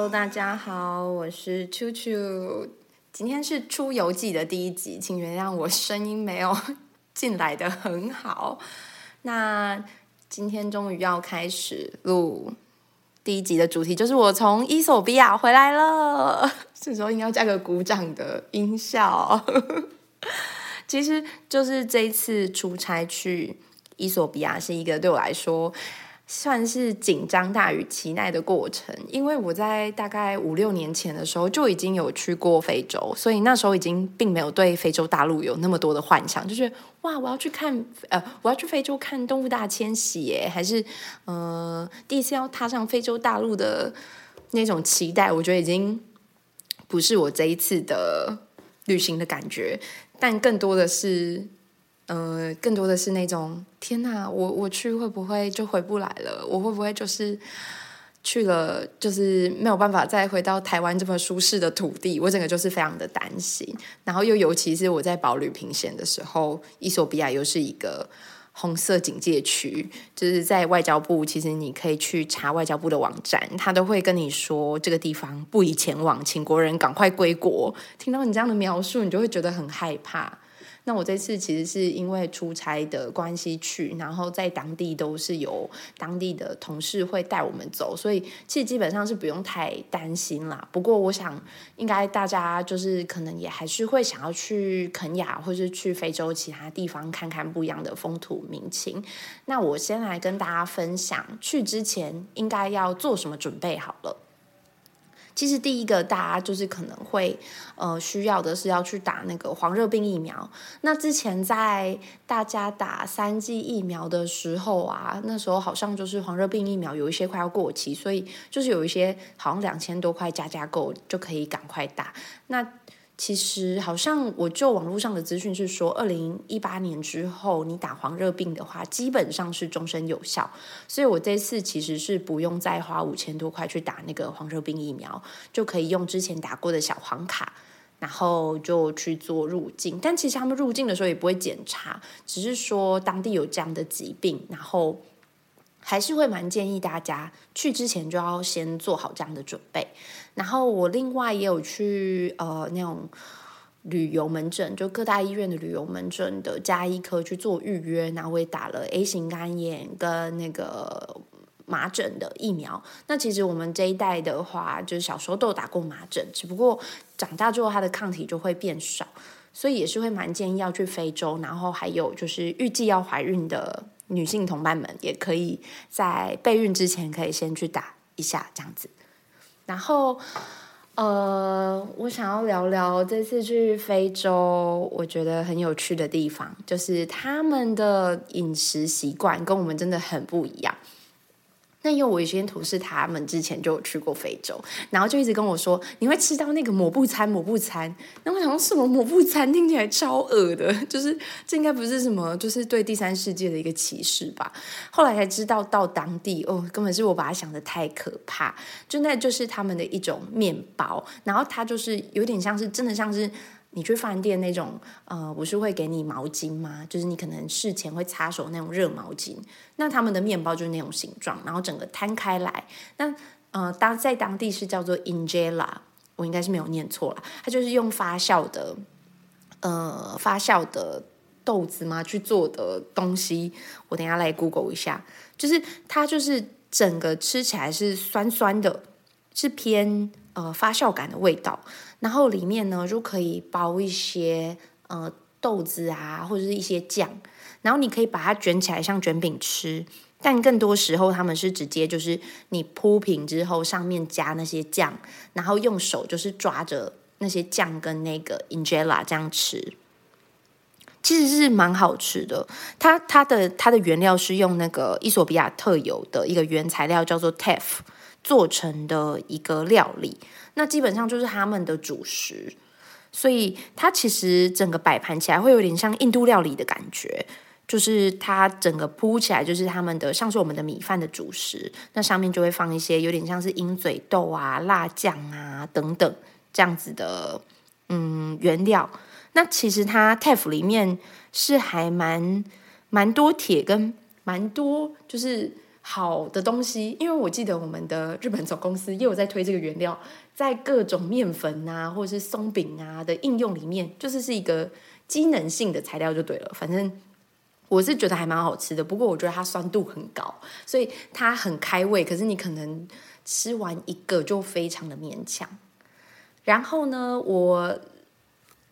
Hello，大家好，我是秋秋。今天是出游记的第一集，请原谅我声音没有 进来的很好。那今天终于要开始录第一集的主题，就是我从伊索比亚回来了。这时候应该要加个鼓掌的音效。其实就是这一次出差去伊索比亚，是一个对我来说。算是紧张大于期待的过程，因为我在大概五六年前的时候就已经有去过非洲，所以那时候已经并没有对非洲大陆有那么多的幻想，就是哇，我要去看呃，我要去非洲看动物大迁徙耶，还是呃第一次要踏上非洲大陆的那种期待，我觉得已经不是我这一次的旅行的感觉，但更多的是。呃，更多的是那种天哪，我我去会不会就回不来了？我会不会就是去了，就是没有办法再回到台湾这么舒适的土地？我整个就是非常的担心。然后又尤其是我在保旅平险的时候，伊索比亚又是一个红色警戒区，就是在外交部，其实你可以去查外交部的网站，他都会跟你说这个地方不宜前往，请国人赶快归国。听到你这样的描述，你就会觉得很害怕。那我这次其实是因为出差的关系去，然后在当地都是有当地的同事会带我们走，所以其实基本上是不用太担心啦。不过我想，应该大家就是可能也还是会想要去肯雅或是去非洲其他地方看看不一样的风土民情。那我先来跟大家分享去之前应该要做什么准备好了。其实第一个大家就是可能会呃需要的是要去打那个黄热病疫苗。那之前在大家打三剂疫苗的时候啊，那时候好像就是黄热病疫苗有一些快要过期，所以就是有一些好像两千多块加加购就可以赶快打。那其实好像我就网络上的资讯是说，二零一八年之后你打黄热病的话，基本上是终身有效。所以我这次其实是不用再花五千多块去打那个黄热病疫苗，就可以用之前打过的小黄卡，然后就去做入境。但其实他们入境的时候也不会检查，只是说当地有这样的疾病，然后。还是会蛮建议大家去之前就要先做好这样的准备。然后我另外也有去呃那种旅游门诊，就各大医院的旅游门诊的加医科去做预约，然后我也打了 A 型肝炎跟那个麻疹的疫苗。那其实我们这一代的话，就是小时候都有打过麻疹，只不过长大之后它的抗体就会变少，所以也是会蛮建议要去非洲。然后还有就是预计要怀孕的。女性同伴们也可以在备孕之前可以先去打一下这样子，然后呃，我想要聊聊这次去非洲，我觉得很有趣的地方，就是他们的饮食习惯跟我们真的很不一样。那因为我有些同事他们之前就有去过非洲，然后就一直跟我说你会吃到那个抹布餐，抹布餐。那我想什么抹布餐听起来超恶的，就是这应该不是什么，就是对第三世界的一个歧视吧？后来才知道到当地哦，根本是我把它想的太可怕，就那就是他们的一种面包，然后它就是有点像是真的像是。你去饭店那种，呃，不是会给你毛巾吗？就是你可能事前会擦手那种热毛巾。那他们的面包就是那种形状，然后整个摊开来。那呃，当在当地是叫做 injera，我应该是没有念错了。它就是用发酵的，呃，发酵的豆子嘛去做的东西。我等下来 Google 一下，就是它就是整个吃起来是酸酸的，是偏呃发酵感的味道。然后里面呢就可以包一些呃豆子啊，或者是一些酱，然后你可以把它卷起来像卷饼吃，但更多时候他们是直接就是你铺平之后上面加那些酱，然后用手就是抓着那些酱跟那个 injera 这样吃，其实是蛮好吃的。它它的它的原料是用那个伊索比亚特有的一个原材料叫做 teff 做成的一个料理。那基本上就是他们的主食，所以它其实整个摆盘起来会有点像印度料理的感觉，就是它整个铺起来就是他们的像是我们的米饭的主食，那上面就会放一些有点像是鹰嘴豆啊、辣酱啊等等这样子的嗯原料。那其实它 TEF 里面是还蛮蛮多铁跟蛮多就是好的东西，因为我记得我们的日本总公司也有在推这个原料，在各种面粉啊或者是松饼啊的应用里面，就是是一个机能性的材料就对了。反正我是觉得还蛮好吃的，不过我觉得它酸度很高，所以它很开胃。可是你可能吃完一个就非常的勉强。然后呢，我。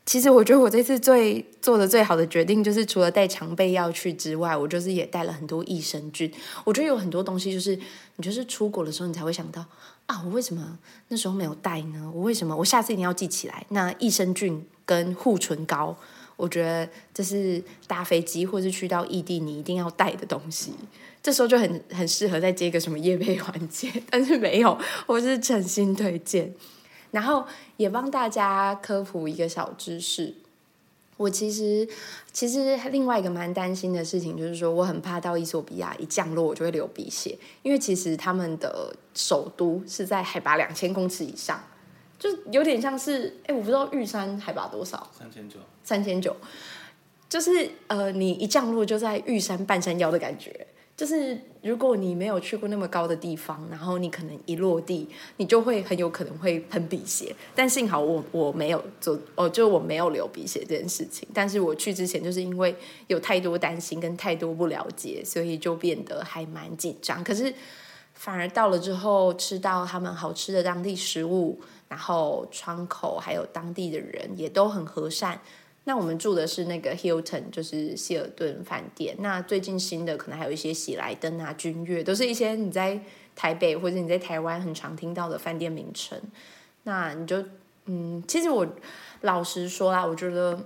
其实我觉得我这次最做的最好的决定，就是除了带常备药去之外，我就是也带了很多益生菌。我觉得有很多东西，就是你就是出国的时候，你才会想到啊，我为什么那时候没有带呢？我为什么我下次一定要记起来？那益生菌跟护唇膏，我觉得这是搭飞机或是去到异地你一定要带的东西。这时候就很很适合再接个什么夜配环节，但是没有，我是诚心推荐。然后也帮大家科普一个小知识。我其实其实另外一个蛮担心的事情，就是说我很怕到伊索比亚一降落我就会流鼻血，因为其实他们的首都是在海拔两千公尺以上，就有点像是哎，我不知道玉山海拔多少，三千九，三千九，就是呃，你一降落就在玉山半山腰的感觉。就是如果你没有去过那么高的地方，然后你可能一落地，你就会很有可能会喷鼻血。但幸好我我没有做哦，就我没有流鼻血这件事情。但是我去之前就是因为有太多担心跟太多不了解，所以就变得还蛮紧张。可是反而到了之后，吃到他们好吃的当地食物，然后窗口还有当地的人也都很和善。那我们住的是那个 Hilton，就是希尔顿饭店。那最近新的可能还有一些喜来登啊、君悦，都是一些你在台北或者你在台湾很常听到的饭店名称。那你就嗯，其实我老实说啦，我觉得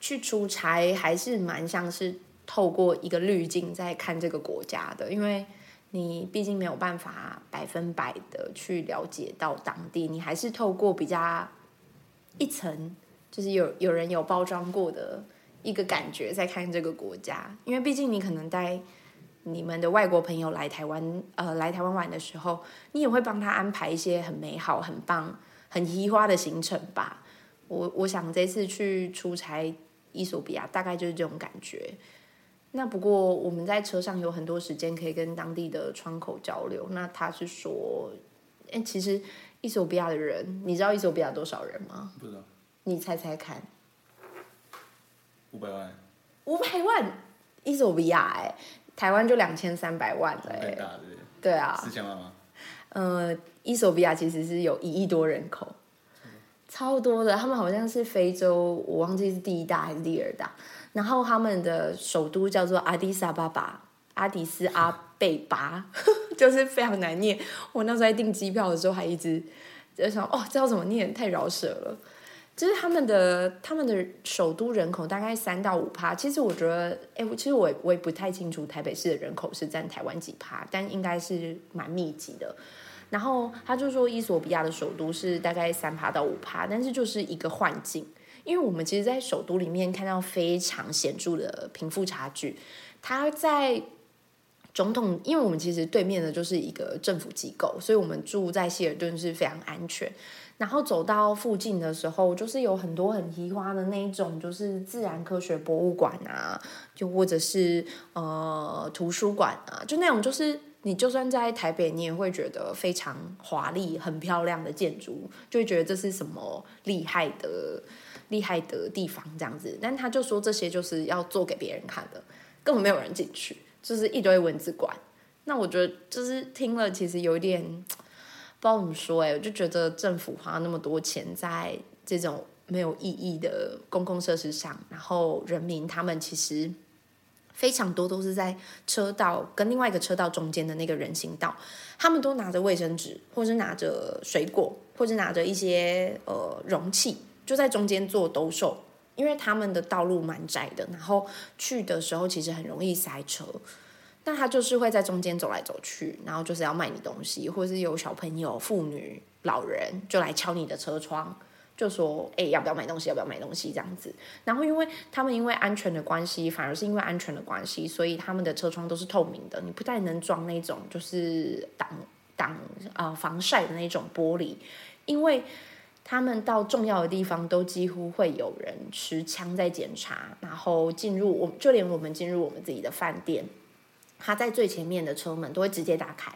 去出差还是蛮像是透过一个滤镜在看这个国家的，因为你毕竟没有办法百分百的去了解到当地，你还是透过比较一层。就是有有人有包装过的一个感觉，在看这个国家，因为毕竟你可能带你们的外国朋友来台湾，呃，来台湾玩的时候，你也会帮他安排一些很美好、很棒、很移花的行程吧。我我想这次去出差伊索比亚，大概就是这种感觉。那不过我们在车上有很多时间可以跟当地的窗口交流。那他是说，哎，其实伊索比亚的人，你知道伊索比亚多少人吗？不知道。你猜猜看，五百万，五百万，伊索比亚哎，台湾就两千三百万了哎，对啊，四千万吗？呃，伊索比亚其实是有一亿多人口，超多的，他们好像是非洲，我忘记是第一大还是第二大，然后他们的首都叫做阿迪萨巴巴，阿迪斯阿贝巴，就是非常难念，我那时候在订机票的时候还一直在想，哦，这要怎么念？太饶舌了。就是他们的他们的首都人口大概三到五趴，其实我觉得，哎，其实我我也不太清楚台北市的人口是占台湾几趴，但应该是蛮密集的。然后他就说，伊索比亚的首都是大概三趴到五趴，但是就是一个幻境，因为我们其实，在首都里面看到非常显著的贫富差距。他在总统，因为我们其实对面的就是一个政府机构，所以我们住在希尔顿是非常安全。然后走到附近的时候，就是有很多很奇花的那一种，就是自然科学博物馆啊，就或者是呃图书馆啊，就那种就是你就算在台北，你也会觉得非常华丽、很漂亮的建筑，就会觉得这是什么厉害的厉害的地方这样子。但他就说这些就是要做给别人看的，根本没有人进去，就是一堆文字馆。那我觉得就是听了，其实有点。不知道怎么说哎，我就觉得政府花那么多钱在这种没有意义的公共设施上，然后人民他们其实非常多都是在车道跟另外一个车道中间的那个人行道，他们都拿着卫生纸，或者拿着水果，或者拿着一些呃容器，就在中间做兜售，因为他们的道路蛮窄的，然后去的时候其实很容易塞车。那他就是会在中间走来走去，然后就是要卖你东西，或者是有小朋友、妇女、老人就来敲你的车窗，就说：“哎，要不要买东西？要不要买东西？”这样子。然后因为他们因为安全的关系，反而是因为安全的关系，所以他们的车窗都是透明的，你不太能装那种就是挡挡啊防晒的那种玻璃，因为他们到重要的地方都几乎会有人持枪在检查，然后进入我就连我们进入我们自己的饭店。他在最前面的车门都会直接打开，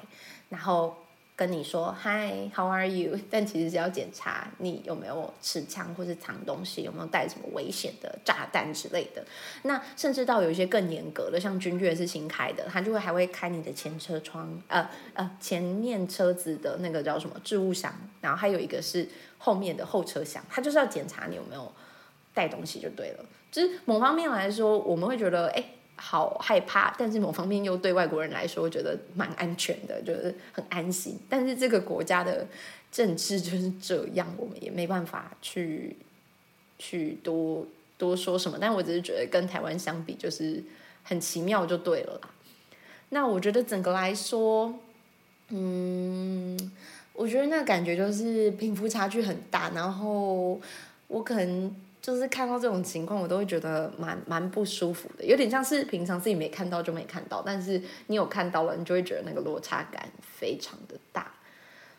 然后跟你说 “Hi，How are you？” 但其实是要检查你有没有持枪或是藏东西，有没有带什么危险的炸弹之类的。那甚至到有一些更严格的，像君越是新开的，他就会还会开你的前车窗，呃呃，前面车子的那个叫什么置物箱，然后还有一个是后面的后车厢，他就是要检查你有没有带东西就对了。就是某方面来说，我们会觉得哎。好害怕，但是某方面又对外国人来说觉得蛮安全的，就是很安心。但是这个国家的政治就是这样，我们也没办法去去多多说什么。但我只是觉得跟台湾相比，就是很奇妙就对了啦。那我觉得整个来说，嗯，我觉得那感觉就是贫富差距很大，然后我可能。就是看到这种情况，我都会觉得蛮蛮不舒服的，有点像是平常自己没看到就没看到，但是你有看到了，你就会觉得那个落差感非常的大。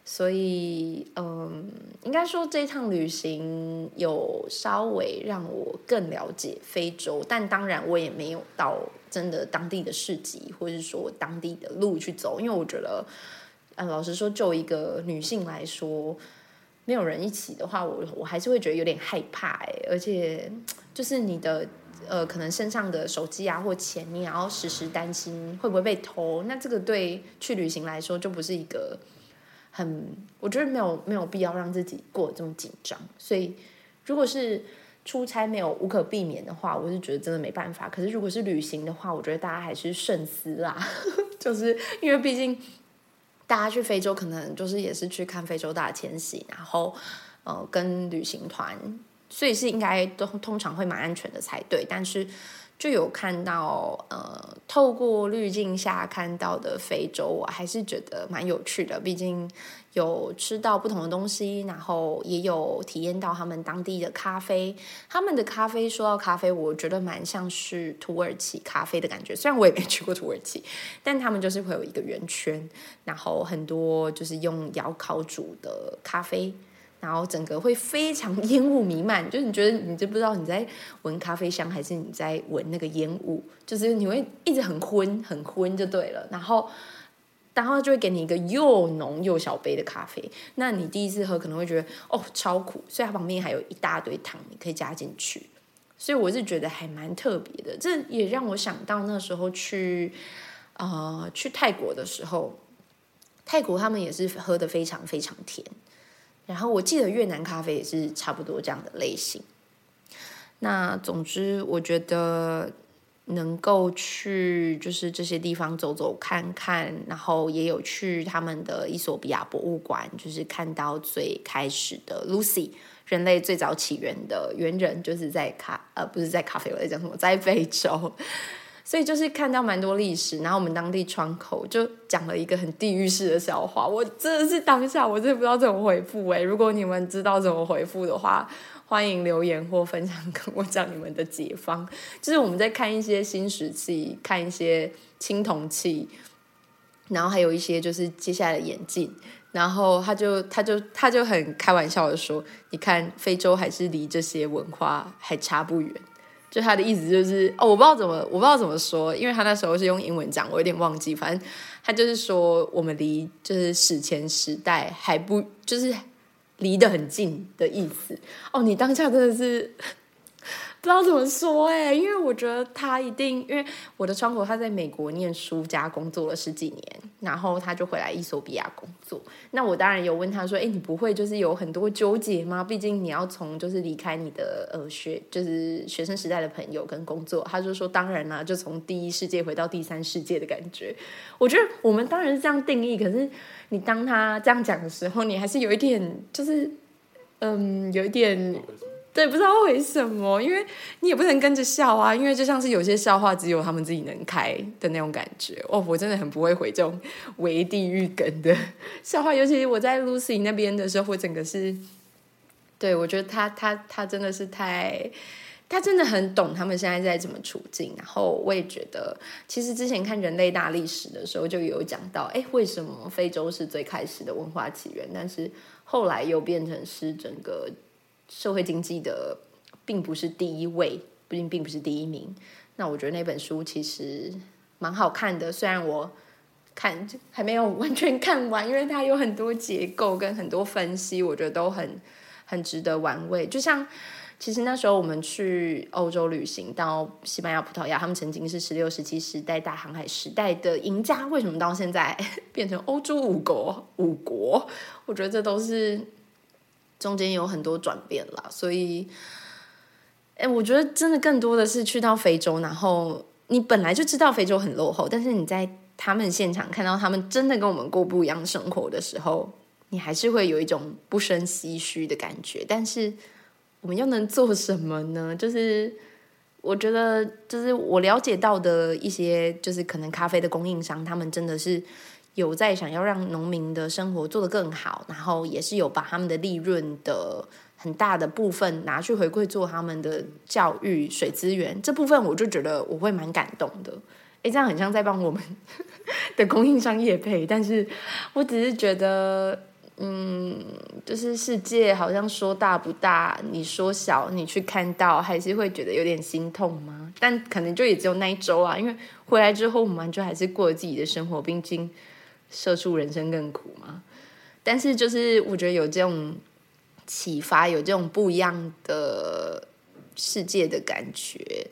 所以，嗯，应该说这趟旅行有稍微让我更了解非洲，但当然我也没有到真的当地的市集，或者是说当地的路去走，因为我觉得，嗯，老实说，就一个女性来说。没有人一起的话，我我还是会觉得有点害怕哎，而且 就是你的呃，可能身上的手机啊或钱，你也要时时担心会不会被偷。那这个对去旅行来说就不是一个很，我觉得没有没有必要让自己过这么紧张。所以如果是出差没有无可避免的话，我是觉得真的没办法。可是如果是旅行的话，我觉得大家还是慎思啦，就是因为毕竟。大家去非洲可能就是也是去看非洲大迁徙，然后呃跟旅行团，所以是应该都通常会蛮安全的才对，但是。就有看到，呃，透过滤镜下看到的非洲，我还是觉得蛮有趣的。毕竟有吃到不同的东西，然后也有体验到他们当地的咖啡。他们的咖啡，说到咖啡，我觉得蛮像是土耳其咖啡的感觉。虽然我也没去过土耳其，但他们就是会有一个圆圈，然后很多就是用窑烤煮的咖啡。然后整个会非常 烟雾弥漫，就是你觉得你就不知道你在闻咖啡香还是你在闻那个烟雾，就是你会一直很昏很昏就对了。然后，然后就会给你一个又浓又小杯的咖啡。那你第一次喝可能会觉得哦超苦，所以它旁边还有一大堆糖你可以加进去。所以我是觉得还蛮特别的。这也让我想到那时候去呃去泰国的时候，泰国他们也是喝的非常非常甜。然后我记得越南咖啡也是差不多这样的类型。那总之，我觉得能够去就是这些地方走走看看，然后也有去他们的伊索比亚博物馆，就是看到最开始的 Lucy，人类最早起源的猿人，就是在咖呃不是在咖啡，我在讲什么，在非洲。所以就是看到蛮多历史，然后我们当地窗口就讲了一个很地狱式的笑话，我真的是当下我真的不知道怎么回复哎。如果你们知道怎么回复的话，欢迎留言或分享跟我讲你们的解方。就是我们在看一些新石器，看一些青铜器，然后还有一些就是接下来的眼镜，然后他就他就他就很开玩笑的说：“你看非洲还是离这些文化还差不远。”就他的意思就是哦，我不知道怎么，我不知道怎么说，因为他那时候是用英文讲，我有点忘记。反正他就是说，我们离就是史前时代还不就是离得很近的意思。哦，你当下真的是。不知道怎么说哎，因为我觉得他一定，因为我的窗口他在美国念书加工作了十几年，然后他就回来伊索比亚工作。那我当然有问他说：“哎，你不会就是有很多纠结吗？毕竟你要从就是离开你的呃学就是学生时代的朋友跟工作。”他就说：“当然啦，就从第一世界回到第三世界的感觉。”我觉得我们当然是这样定义，可是你当他这样讲的时候，你还是有一点就是嗯，有一点。对，不知道为什么，因为你也不能跟着笑啊，因为就像是有些笑话只有他们自己能开的那种感觉。哦，我真的很不会回这种为地狱梗的笑话，尤其是我在 Lucy 那边的时候，我整个是，对我觉得他他他真的是太，他真的很懂他们现在在怎么处境。然后我也觉得，其实之前看人类大历史的时候就有讲到，哎，为什么非洲是最开始的文化起源，但是后来又变成是整个。社会经济的并不是第一位，毕竟并不是第一名。那我觉得那本书其实蛮好看的。虽然我看还没有完全看完，因为它有很多结构跟很多分析，我觉得都很 很值得玩味。就像其实那时候我们去欧洲旅行，到西班牙、葡萄牙，他们曾经是十六、十七时代大航海时代的赢家，为什么到现在变成欧洲五国？五国，我觉得这都是中间有很多转变了，所以。哎，我觉得真的更多的是去到非洲，然后你本来就知道非洲很落后，但是你在他们现场看到他们真的跟我们过不一样生活的时候，你还是会有一种不生唏嘘的感觉。但是我们又能做什么呢？就是我觉得，就是我了解到的一些，就是可能咖啡的供应商，他们真的是有在想要让农民的生活做得更好，然后也是有把他们的利润的。很大的部分拿去回馈做他们的教育水资源这部分，我就觉得我会蛮感动的。诶，这样很像在帮我们 的供应商业配，但是我只是觉得，嗯，就是世界好像说大不大，你说小，你去看到还是会觉得有点心痛吗？但可能就也只有那一周啊，因为回来之后我们就还是过自己的生活，毕竟社畜人生更苦嘛。但是就是我觉得有这种。启发有这种不一样的世界的感觉，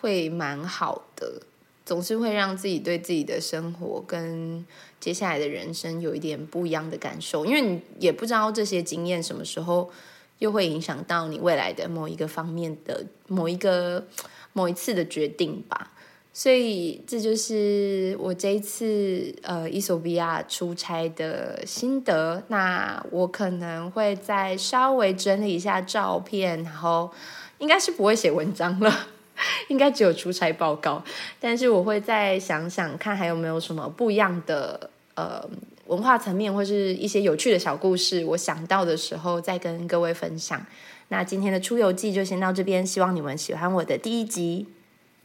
会蛮好的。总是会让自己对自己的生活跟接下来的人生有一点不一样的感受，因为你也不知道这些经验什么时候又会影响到你未来的某一个方面的某一个某一次的决定吧。所以这就是我这一次呃伊索比亚出差的心得。那我可能会再稍微整理一下照片，然后应该是不会写文章了，应该只有出差报告。但是我会再想想看还有没有什么不一样的呃文化层面或是一些有趣的小故事，我想到的时候再跟各位分享。那今天的出游记就先到这边，希望你们喜欢我的第一集。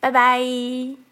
拜拜。